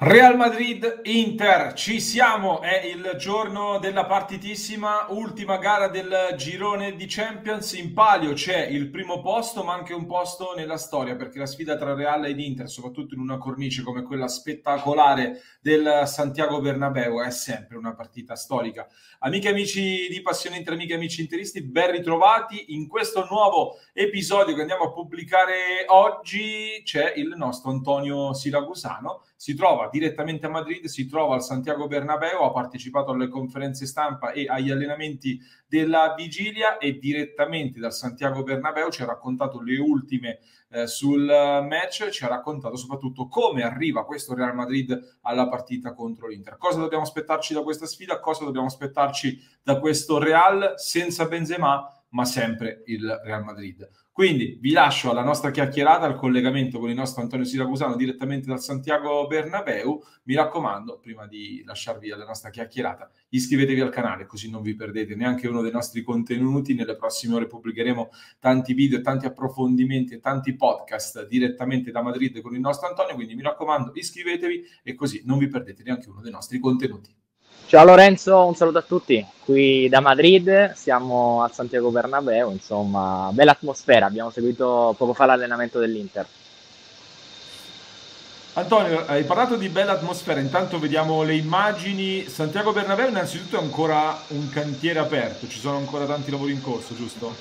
Real Madrid Inter, ci siamo, è il giorno della partitissima, ultima gara del girone di Champions, in palio c'è il primo posto ma anche un posto nella storia perché la sfida tra Real ed Inter, soprattutto in una cornice come quella spettacolare del Santiago Bernabeu, è sempre una partita storica. Amiche e amici di Passione Inter, amiche e amici interisti, ben ritrovati in questo nuovo episodio che andiamo a pubblicare oggi, c'è il nostro Antonio Siracusano si trova direttamente a Madrid, si trova al Santiago Bernabeu, ha partecipato alle conferenze stampa e agli allenamenti della vigilia e direttamente dal Santiago Bernabeu ci ha raccontato le ultime eh, sul match, ci ha raccontato soprattutto come arriva questo Real Madrid alla partita contro l'Inter. Cosa dobbiamo aspettarci da questa sfida? Cosa dobbiamo aspettarci da questo Real senza Benzema? ma sempre il Real Madrid. Quindi vi lascio alla nostra chiacchierata, al collegamento con il nostro Antonio Siracusano direttamente dal Santiago Bernabeu. Mi raccomando, prima di lasciarvi alla nostra chiacchierata, iscrivetevi al canale così non vi perdete neanche uno dei nostri contenuti. Nelle prossime ore pubblicheremo tanti video, tanti approfondimenti e tanti podcast direttamente da Madrid con il nostro Antonio. Quindi mi raccomando, iscrivetevi e così non vi perdete neanche uno dei nostri contenuti. Ciao Lorenzo, un saluto a tutti. Qui da Madrid, siamo al Santiago Bernabeu, insomma, bella atmosfera. Abbiamo seguito poco fa l'allenamento dell'Inter. Antonio, hai parlato di bella atmosfera, intanto vediamo le immagini. Santiago Bernabeu innanzitutto è ancora un cantiere aperto, ci sono ancora tanti lavori in corso, giusto?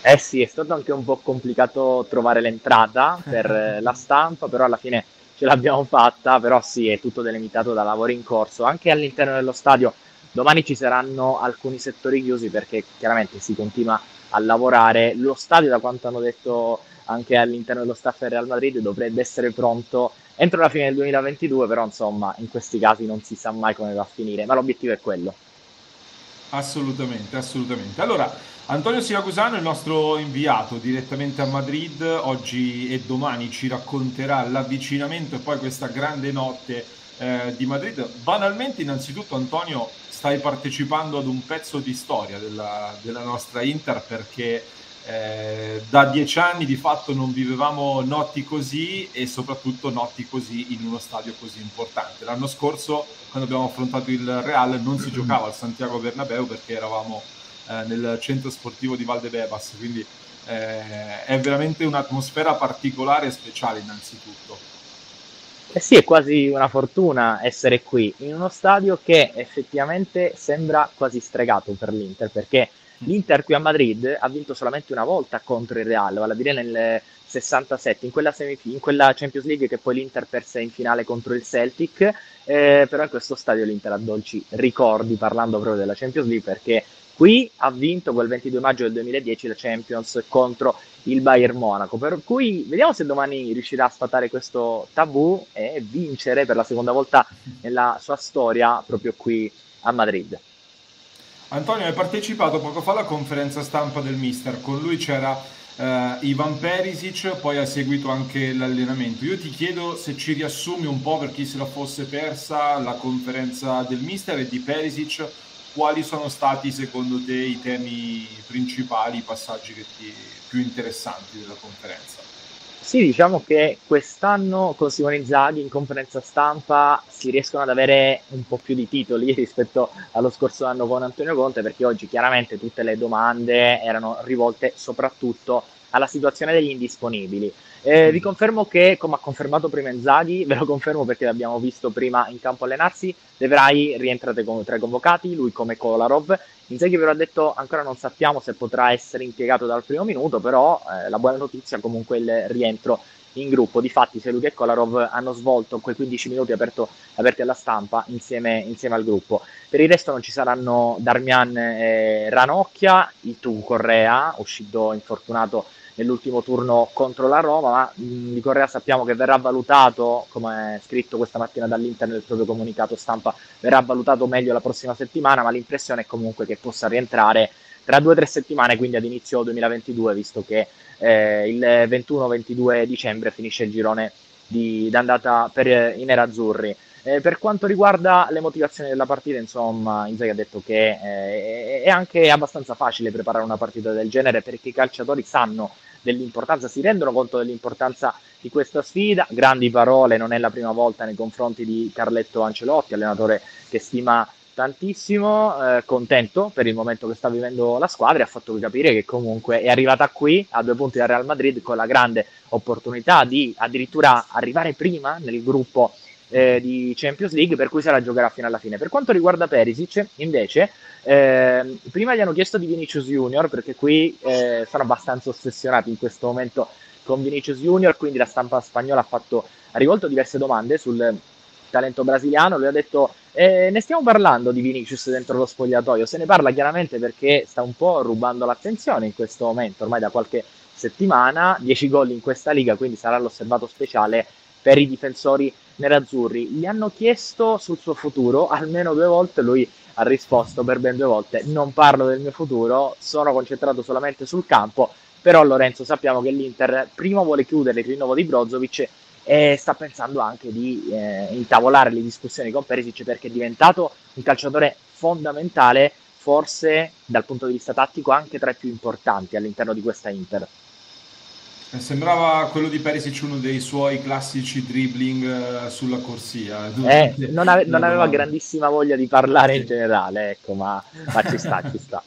Eh sì, è stato anche un po' complicato trovare l'entrata per la stampa, però alla fine ce l'abbiamo fatta, però sì, è tutto delimitato da lavori in corso. Anche all'interno dello stadio domani ci saranno alcuni settori chiusi perché chiaramente si continua a lavorare. Lo stadio, da quanto hanno detto anche all'interno dello staff del Real Madrid, dovrebbe essere pronto entro la fine del 2022, però insomma in questi casi non si sa mai come va a finire, ma l'obiettivo è quello. Assolutamente, assolutamente. Allora, Antonio Siracusano, il nostro inviato direttamente a Madrid, oggi e domani ci racconterà l'avvicinamento e poi questa grande notte eh, di Madrid. Banalmente, innanzitutto, Antonio, stai partecipando ad un pezzo di storia della, della nostra Inter perché eh, da dieci anni di fatto non vivevamo notti così e soprattutto notti così in uno stadio così importante. L'anno scorso, quando abbiamo affrontato il Real, non si giocava al Santiago Bernabeu perché eravamo eh, nel centro sportivo di Valdebebas, quindi eh, è veramente un'atmosfera particolare e speciale innanzitutto. Eh sì, è quasi una fortuna essere qui in uno stadio che effettivamente sembra quasi stregato per l'Inter perché L'Inter qui a Madrid ha vinto solamente una volta contro il Real, vale a dire nel 67, in quella, semif- in quella Champions League che poi l'Inter perse in finale contro il Celtic, eh, però in questo stadio l'Inter ha dolci ricordi parlando proprio della Champions League perché qui ha vinto quel 22 maggio del 2010 la Champions contro il Bayern Monaco, per cui vediamo se domani riuscirà a sfatare questo tabù e vincere per la seconda volta nella sua storia proprio qui a Madrid. Antonio, hai partecipato poco fa alla conferenza stampa del mister, con lui c'era eh, Ivan Perisic, poi ha seguito anche l'allenamento. Io ti chiedo se ci riassumi un po' per chi se la fosse persa la conferenza del mister e di Perisic, quali sono stati secondo te i temi principali, i passaggi ti, più interessanti della conferenza? Sì, diciamo che quest'anno con Simone Inzaghi in conferenza stampa si riescono ad avere un po' più di titoli rispetto allo scorso anno con Antonio Conte, perché oggi chiaramente tutte le domande erano rivolte soprattutto alla situazione degli indisponibili. Eh, vi confermo che, come ha confermato prima Inzaghi, ve lo confermo perché l'abbiamo visto prima in campo allenarsi, De Vrij rientra tra i convocati, lui come Kolarov. Inzaghi però ha detto ancora non sappiamo se potrà essere impiegato dal primo minuto, però eh, la buona notizia comunque è il rientro in gruppo. Difatti Luke e Kolarov hanno svolto quei 15 minuti aperto, aperti alla stampa insieme, insieme, al gruppo. Per il resto non ci saranno Darmian e Ranocchia, Itu Correa, uscito infortunato nell'ultimo turno contro la Roma, ma mh, di Correa sappiamo che verrà valutato, come è scritto questa mattina dall'Inter nel proprio comunicato stampa, verrà valutato meglio la prossima settimana, ma l'impressione è comunque che possa rientrare tra due o tre settimane, quindi ad inizio 2022, visto che eh, il 21-22 dicembre finisce il girone di, d'andata per i nerazzurri. Eh, per quanto riguarda le motivazioni della partita, insomma, Inzaghi ha detto che eh, è anche abbastanza facile preparare una partita del genere perché i calciatori sanno dell'importanza, si rendono conto dell'importanza di questa sfida. Grandi parole, non è la prima volta nei confronti di Carletto Ancelotti, allenatore che stima tantissimo, eh, contento per il momento che sta vivendo la squadra e ha fatto capire che comunque è arrivata qui a due punti dal Real Madrid con la grande opportunità di addirittura arrivare prima nel gruppo eh, di Champions League per cui se la giocherà fino alla fine. Per quanto riguarda Perisic invece eh, prima gli hanno chiesto di Vinicius Junior perché qui eh, sono abbastanza ossessionati in questo momento con Vinicius Junior, quindi la stampa spagnola ha, fatto, ha rivolto diverse domande sul talento brasiliano, lui ha detto eh, ne stiamo parlando di Vinicius dentro lo spogliatoio, se ne parla chiaramente perché sta un po' rubando l'attenzione in questo momento, ormai da qualche settimana, 10 gol in questa liga, quindi sarà l'osservato speciale per i difensori nerazzurri. Gli hanno chiesto sul suo futuro almeno due volte, lui ha risposto per ben due volte non parlo del mio futuro, sono concentrato solamente sul campo, però Lorenzo sappiamo che l'Inter prima vuole chiudere il rinnovo di Brozovic e sta pensando anche di eh, intavolare le discussioni con Perisic perché è diventato un calciatore fondamentale, forse dal punto di vista tattico anche tra i più importanti all'interno di questa Inter. Eh, sembrava quello di Perisic uno dei suoi classici dribbling uh, sulla corsia. Eh, non, ave- non, aveva grandissima voglia di parlare sì. in generale, ecco, ma, ma ci sta, ci sta.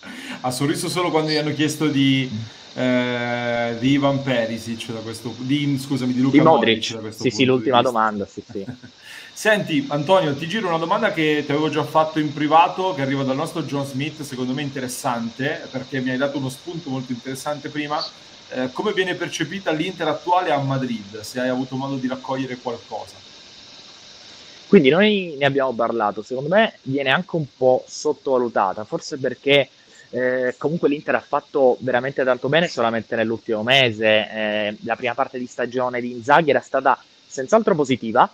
Ha sorriso solo quando gli hanno chiesto di, eh, di Ivan Perisic, da questo, di, scusami, di Luca di Modric. Modric sì, sì, l'ultima domanda, sì, sì. Senti, Antonio, ti giro una domanda che ti avevo già fatto in privato, che arriva dal nostro John Smith, secondo me interessante, perché mi hai dato uno spunto molto interessante prima eh, come viene percepita l'Inter attuale a Madrid, se hai avuto modo di raccogliere qualcosa. Quindi noi ne abbiamo parlato, secondo me viene anche un po' sottovalutata, forse perché eh, comunque l'Inter ha fatto veramente tanto bene solamente nell'ultimo mese, eh, la prima parte di stagione di Inzaghi era stata senz'altro positiva,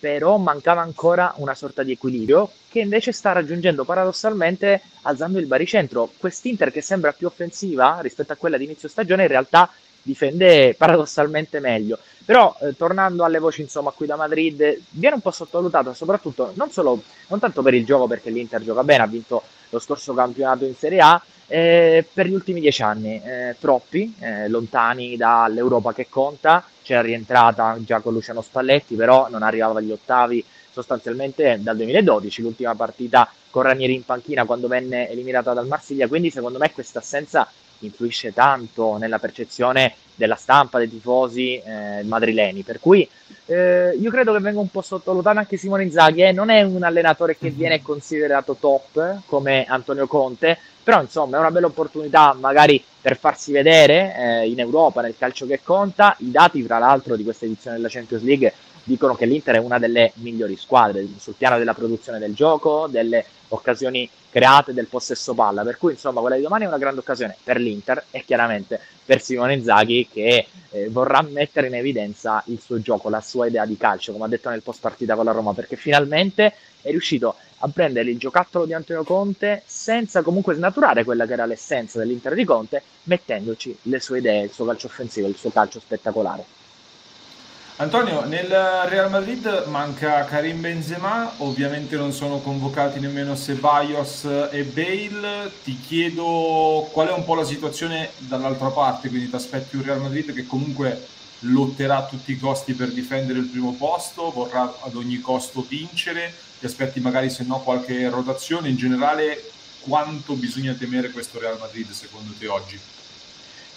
però mancava ancora una sorta di equilibrio che invece sta raggiungendo paradossalmente alzando il baricentro. Quest'Inter che sembra più offensiva rispetto a quella di inizio stagione in realtà difende paradossalmente meglio. Però eh, tornando alle voci insomma qui da Madrid viene un po' sottovalutata soprattutto non, solo, non tanto per il gioco perché l'Inter gioca bene, ha vinto lo scorso campionato in Serie A, eh, per gli ultimi dieci anni, eh, troppi, eh, lontani dall'Europa che conta, c'era rientrata già con Luciano Spalletti, però non arrivava agli ottavi sostanzialmente dal 2012, l'ultima partita con Ranieri in panchina quando venne eliminata dal Marsiglia, quindi secondo me questa assenza influisce tanto nella percezione della stampa, dei tifosi eh, madrileni, per cui eh, io credo che venga un po' sottovalutato anche Simone Inzaghi, eh, non è un allenatore che viene considerato top come Antonio Conte, però insomma è una bella opportunità magari per farsi vedere eh, in Europa nel calcio che conta. I dati, tra l'altro, di questa edizione della Champions League dicono che l'Inter è una delle migliori squadre sul piano della produzione del gioco, delle occasioni create, del possesso palla. Per cui, insomma, quella di domani è una grande occasione per l'Inter e chiaramente per Simone Inzaghi che eh, vorrà mettere in evidenza il suo gioco, la sua idea di calcio, come ha detto nel post partita con la Roma, perché finalmente è riuscito a prendere il giocattolo di Antonio Conte senza comunque snaturare quella che era l'essenza dell'Inter di Conte, mettendoci le sue idee, il suo calcio offensivo, il suo calcio spettacolare. Antonio, nel Real Madrid manca Karim Benzema, ovviamente non sono convocati nemmeno Ceballos e Bale. Ti chiedo qual è un po' la situazione dall'altra parte, quindi ti aspetti un Real Madrid che comunque lotterà a tutti i costi per difendere il primo posto, vorrà ad ogni costo vincere, ti aspetti magari se no qualche rotazione, in generale quanto bisogna temere questo Real Madrid secondo te oggi?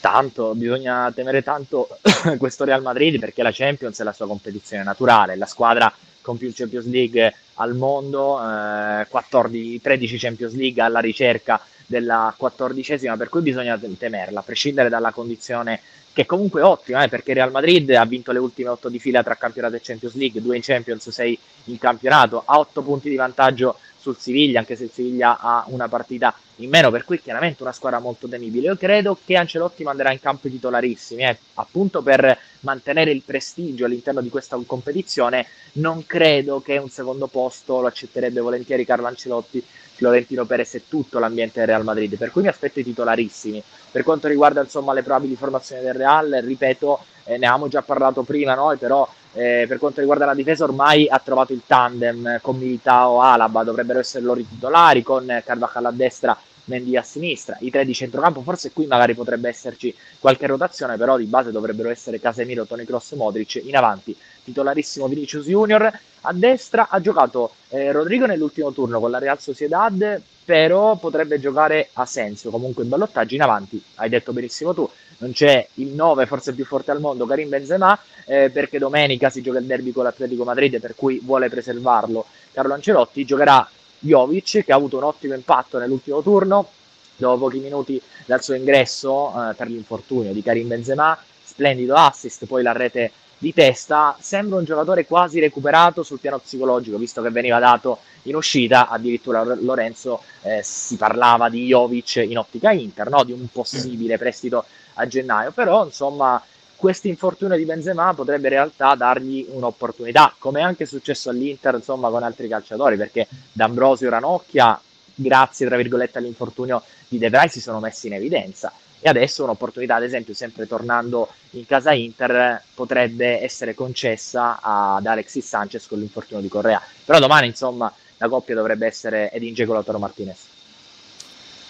Tanto, bisogna temere tanto questo Real Madrid perché la Champions è la sua competizione naturale, la squadra con più Champions League al mondo, eh, 14, 13 Champions League alla ricerca della quattordicesima, per cui bisogna temerla, a prescindere dalla condizione che comunque è ottima, eh, perché Real Madrid ha vinto le ultime otto di fila tra campionato e Champions League, due in Champions, sei in campionato, ha otto punti di vantaggio sul Siviglia, anche se il Siviglia ha una partita in meno, per cui chiaramente una squadra molto temibile. Io credo che Ancelotti manderà in campo i titolarissimi, eh, appunto per mantenere il prestigio all'interno di questa competizione. Non credo che un secondo posto lo accetterebbe volentieri Carlo Ancelotti, Florentino Perez e tutto l'ambiente del Real Madrid, per cui mi aspetto i titolarissimi. Per quanto riguarda insomma le probabili formazioni del Real, ripeto, eh, ne avevamo già parlato prima noi, però eh, per quanto riguarda la difesa ormai ha trovato il tandem con Militao Alaba, dovrebbero essere loro i titolari, con Carvajal a destra, Mendy a sinistra, i tre di centrocampo, forse qui magari potrebbe esserci qualche rotazione, però di base dovrebbero essere Casemiro, Toni Cross, Modric, in avanti titolarissimo Vinicius Junior, a destra ha giocato eh, Rodrigo nell'ultimo turno con la Real Sociedad, però potrebbe giocare Asensio comunque in ballottaggio. In avanti, hai detto benissimo tu, non c'è il 9 forse più forte al mondo, Karim Benzema, eh, perché domenica si gioca il derby con l'Atletico Madrid, per cui vuole preservarlo. Carlo Ancelotti, giocherà Jovic che ha avuto un ottimo impatto nell'ultimo turno, dopo pochi minuti dal suo ingresso eh, per l'infortunio di Karim Benzema, splendido assist, poi la rete di testa, sembra un giocatore quasi recuperato sul piano psicologico, visto che veniva dato in uscita, addirittura Lorenzo eh, si parlava di Jovic in ottica Inter, no? di un possibile prestito a gennaio, però insomma questo infortunio di Benzema potrebbe in realtà dargli un'opportunità, come è anche successo all'Inter insomma con altri calciatori, perché D'Ambrosio Ranocchia, grazie tra virgolette all'infortunio di De Vrij, si sono messi in evidenza e adesso un'opportunità, ad esempio, sempre tornando in casa Inter, potrebbe essere concessa ad Alexis Sanchez con l'infortunio di Correa. Però domani, insomma, la coppia dovrebbe essere Edin Dzeko Lautaro Martinez.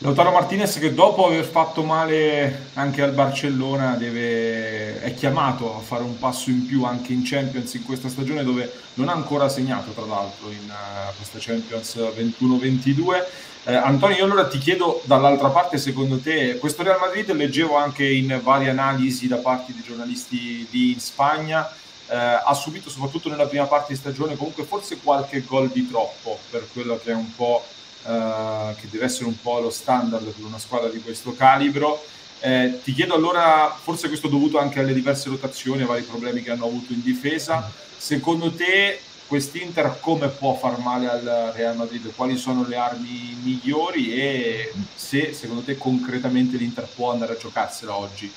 Lautaro Martinez che dopo aver fatto male anche al Barcellona deve... è chiamato a fare un passo in più anche in Champions in questa stagione dove non ha ancora segnato tra l'altro in uh, questa Champions 21-22 eh, Antonio, io allora ti chiedo dall'altra parte, secondo te, questo Real Madrid leggevo anche in varie analisi da parte di giornalisti di Spagna, eh, ha subito soprattutto nella prima parte di stagione comunque forse qualche gol di troppo per quello che è un po' eh, che deve essere un po' lo standard per una squadra di questo calibro. Eh, ti chiedo allora, forse questo è dovuto anche alle diverse rotazioni, ai vari problemi che hanno avuto in difesa. Secondo te quest'Inter come può far male al Real Madrid? Quali sono le armi migliori e se secondo te concretamente l'Inter può andare a giocarsela oggi?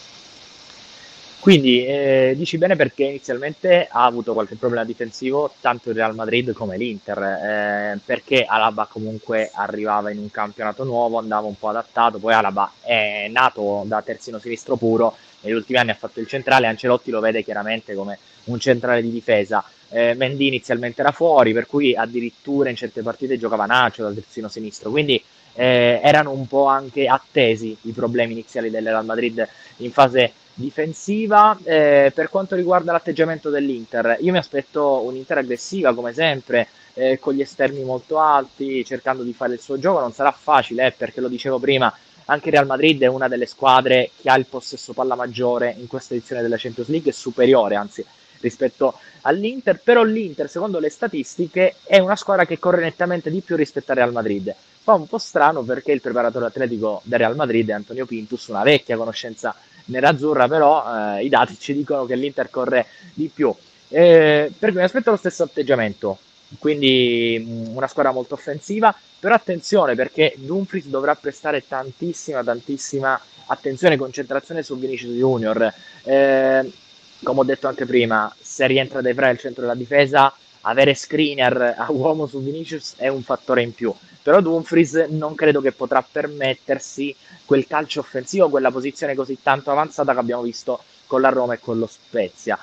Quindi eh, dici bene perché inizialmente ha avuto qualche problema difensivo tanto il Real Madrid come l'Inter, eh, perché Alaba comunque arrivava in un campionato nuovo, andava un po' adattato, poi Alaba è nato da terzino sinistro puro, negli ultimi anni ha fatto il centrale, Ancelotti lo vede chiaramente come un centrale di difesa, eh, Mendy inizialmente era fuori, per cui addirittura in certe partite giocava Nacho dal terzino sinistro, quindi eh, erano un po' anche attesi i problemi iniziali del Real Madrid in fase difensiva. Eh, per quanto riguarda l'atteggiamento dell'Inter, io mi aspetto un'Inter aggressiva come sempre, eh, con gli esterni molto alti, cercando di fare il suo gioco. Non sarà facile, eh, perché lo dicevo prima, anche Real Madrid è una delle squadre che ha il possesso palla maggiore in questa edizione della Champions League, è superiore anzi rispetto all'Inter, però l'Inter, secondo le statistiche, è una squadra che corre nettamente di più rispetto al Real Madrid. Fa un po' strano perché il preparatore atletico del Real Madrid è Antonio Pintus, una vecchia conoscenza nerazzurra, però eh, i dati ci dicono che l'Inter corre di più. Eh, per cui mi aspetto lo stesso atteggiamento, quindi mh, mm, una squadra molto offensiva, però attenzione perché Dumfries dovrà prestare tantissima, tantissima attenzione e concentrazione su Vinicius Junior. Eh, come ho detto anche prima, se rientra De Vrij al centro della difesa, avere screener a uomo su Vinicius è un fattore in più. Però Dumfries non credo che potrà permettersi quel calcio offensivo, quella posizione così tanto avanzata che abbiamo visto con la Roma e con lo Spezia.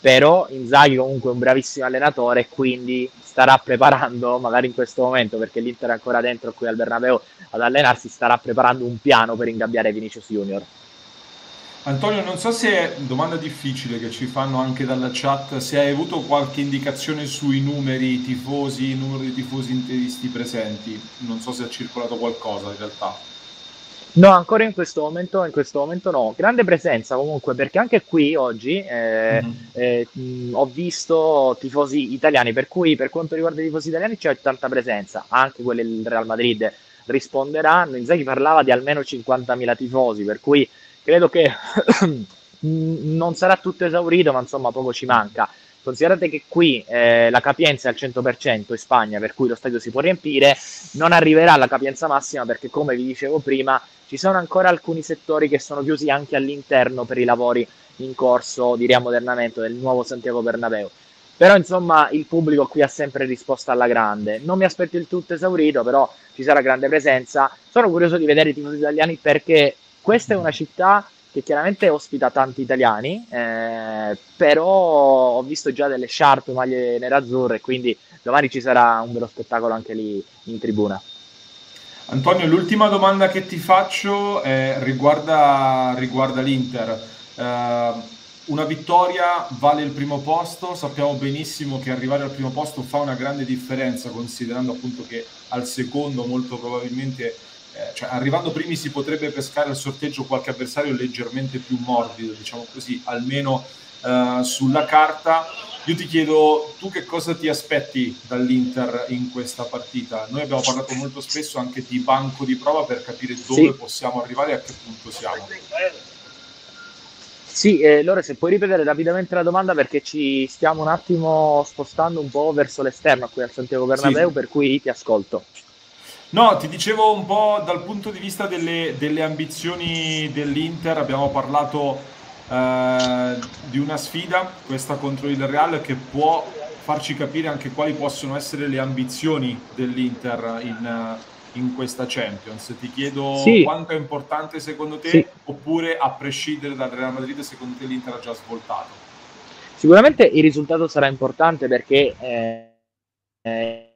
Però Inzaghi comunque è un bravissimo allenatore quindi starà preparando, magari in questo momento, perché l'Inter è ancora dentro qui al Bernabeu ad allenarsi, starà preparando un piano per ingabbiare Vinicius Junior. Antonio, non so se è domanda difficile che ci fanno anche dalla chat, se hai avuto qualche indicazione sui numeri tifosi, il numero di tifosi interisti presenti. Non so se ha circolato qualcosa in realtà. No, ancora in questo momento, in questo momento no. Grande presenza comunque, perché anche qui oggi eh, mm-hmm. eh, mh, ho visto tifosi italiani, per cui per quanto riguarda i tifosi italiani c'è tanta presenza, anche quelli del Real Madrid risponderanno. Inzaghi parlava di almeno 50.000 tifosi, per cui credo che non sarà tutto esaurito, ma insomma poco ci manca. Considerate che qui eh, la capienza è al 100% in Spagna, per cui lo stadio si può riempire, non arriverà alla capienza massima perché, come vi dicevo prima, ci sono ancora alcuni settori che sono chiusi anche all'interno per i lavori in corso di riammodernamento del nuovo Santiago Bernabeu. Però insomma il pubblico qui ha sempre risposto alla grande. Non mi aspetto il tutto esaurito, però ci sarà grande presenza. Sono curioso di vedere i tifosi italiani perché questa è una città che chiaramente ospita tanti italiani, eh, però ho visto già delle sciarpe, maglie nerazzurre, quindi domani ci sarà un vero spettacolo anche lì in tribuna. Antonio, l'ultima domanda che ti faccio eh, riguarda, riguarda, l'Inter. Eh, una vittoria vale il primo posto, sappiamo benissimo che arrivare al primo posto fa una grande differenza, considerando appunto che al secondo molto probabilmente eh, cioè, arrivando primi si potrebbe pescare al sorteggio qualche avversario leggermente più morbido, diciamo così, almeno eh, sulla carta. Io ti chiedo, tu che cosa ti aspetti dall'Inter in questa partita? Noi abbiamo parlato molto spesso anche di banco di prova per capire dove sì. possiamo arrivare e a che punto siamo. Sì, eh, Lore, se puoi ripetere rapidamente la domanda perché ci stiamo un attimo spostando un po' verso l'esterno qui al Santiago Bernabeu, sì. per cui ti ascolto. No, ti dicevo un po' dal punto di vista delle, delle ambizioni dell'Inter, abbiamo parlato eh, di una sfida, questa contro il Real, che può farci capire anche quali possono essere le ambizioni dell'Inter in, in questa Champions. Ti chiedo sì. quanto è importante secondo te, sì. oppure a prescindere dal Real Madrid, secondo te l'Inter ha già svoltato? Sicuramente il risultato sarà importante perché... Eh, eh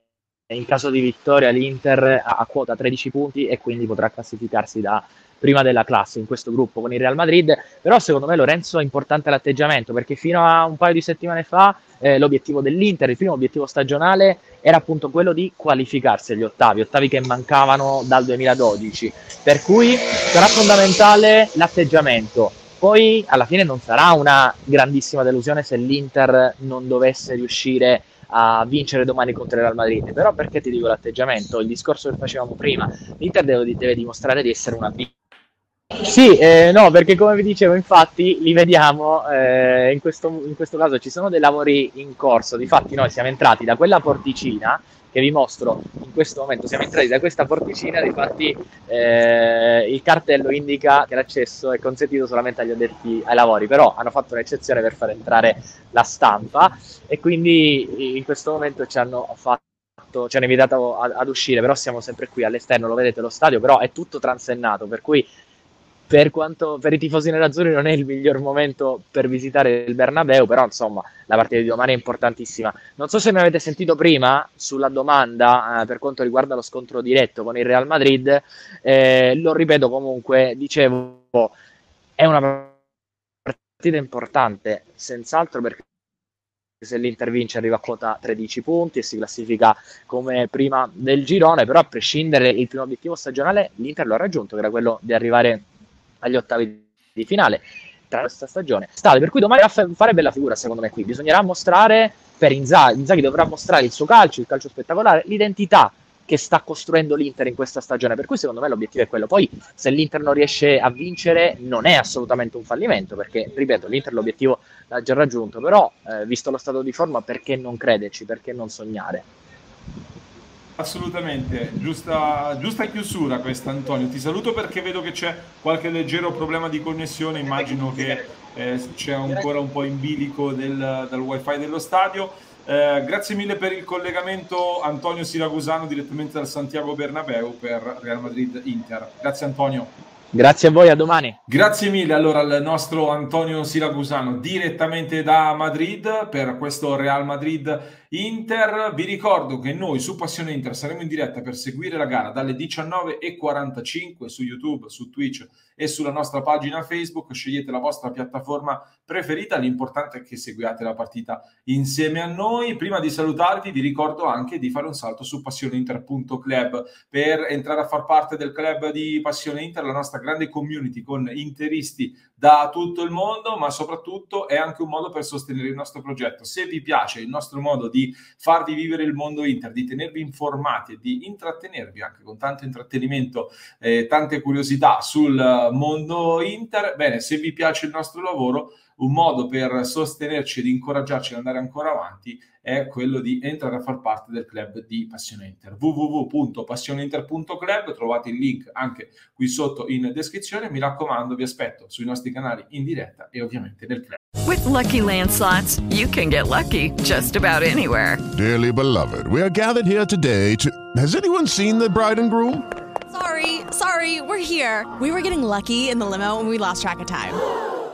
in caso di vittoria l'Inter ha quota 13 punti e quindi potrà classificarsi da prima della classe in questo gruppo con il Real Madrid, però secondo me Lorenzo è importante l'atteggiamento perché fino a un paio di settimane fa eh, l'obiettivo dell'Inter, il primo obiettivo stagionale era appunto quello di qualificarsi agli ottavi, ottavi che mancavano dal 2012, per cui sarà fondamentale l'atteggiamento. Poi alla fine non sarà una grandissima delusione se l'Inter non dovesse riuscire a vincere domani contro il Real Madrid. Però perché ti dico l'atteggiamento? Il discorso che facevamo prima, l'Inter deve, deve dimostrare di essere una B. Sì, eh, no, perché come vi dicevo, infatti li vediamo, eh, in, questo, in questo caso ci sono dei lavori in corso, difatti noi siamo entrati da quella porticina che vi mostro in questo momento. Siamo entrati da questa porticina, infatti eh, il cartello indica che l'accesso è consentito solamente agli addetti ai lavori, però hanno fatto un'eccezione per far entrare la stampa e quindi in questo momento ci hanno fatto ci hanno invitato ad uscire, però siamo sempre qui all'esterno, lo vedete lo stadio, però è tutto transennato, per cui per, quanto, per i tifosi nerazzurri non è il miglior momento per visitare il Bernabeu, però insomma la partita di domani è importantissima. Non so se mi avete sentito prima sulla domanda eh, per quanto riguarda lo scontro diretto con il Real Madrid, eh, lo ripeto comunque, dicevo, è una partita importante, senz'altro perché se l'Inter vince arriva a quota 13 punti e si classifica come prima del girone, però a prescindere il primo obiettivo stagionale l'Inter lo ha raggiunto, che era quello di arrivare agli ottavi di finale tra questa stagione. Stale, per cui domani fare bella figura secondo me qui, bisognerà mostrare per Inzaghi, Inzaghi dovrà mostrare il suo calcio, il calcio spettacolare, l'identità che sta costruendo l'Inter in questa stagione, per cui secondo me l'obiettivo è quello. Poi se l'Inter non riesce a vincere non è assolutamente un fallimento, perché ripeto, l'Inter l'obiettivo l'ha già raggiunto, però eh, visto lo stato di forma perché non crederci, perché non sognare? Assolutamente, giusta, giusta, chiusura questa Antonio. Ti saluto perché vedo che c'è qualche leggero problema di connessione, immagino che eh, c'è ancora un po' in bilico del, dal wifi dello stadio. Eh, grazie mille per il collegamento Antonio Siracusano direttamente dal Santiago Bernabeu per Real Madrid Inter. Grazie Antonio. Grazie a voi, a domani. Grazie mille allora al nostro Antonio Siracusano direttamente da Madrid per questo Real Madrid Inter. Vi ricordo che noi su Passione Inter saremo in diretta per seguire la gara dalle 19.45 su YouTube, su Twitch e sulla nostra pagina Facebook. Scegliete la vostra piattaforma preferita. L'importante è che seguiate la partita insieme a noi. Prima di salutarvi, vi ricordo anche di fare un salto su passioneinter.club per entrare a far parte del club di Passione Inter, la nostra grande community con interisti da tutto il mondo, ma soprattutto è anche un modo per sostenere il nostro progetto. Se vi piace il nostro modo di farvi vivere il mondo Inter, di tenervi informati e di intrattenervi anche con tanto intrattenimento e eh, tante curiosità sul mondo Inter, bene, se vi piace il nostro lavoro, un modo per sostenerci ed incoraggiarci ad andare ancora avanti è quello di entrare a far parte del club di Passione Inter. www.passioneinter.club, trovate il link anche qui sotto in descrizione. Mi raccomando, vi aspetto sui nostri canali in diretta e ovviamente nel club. With lucky landslots, you can get lucky just about anywhere. Dearly beloved, we are gathered here today to. Has anyone seen the bride and groom? Sorry, sorry, we're here. We were getting lucky in the limo and we lost track of time.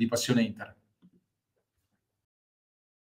Di Passione Inter.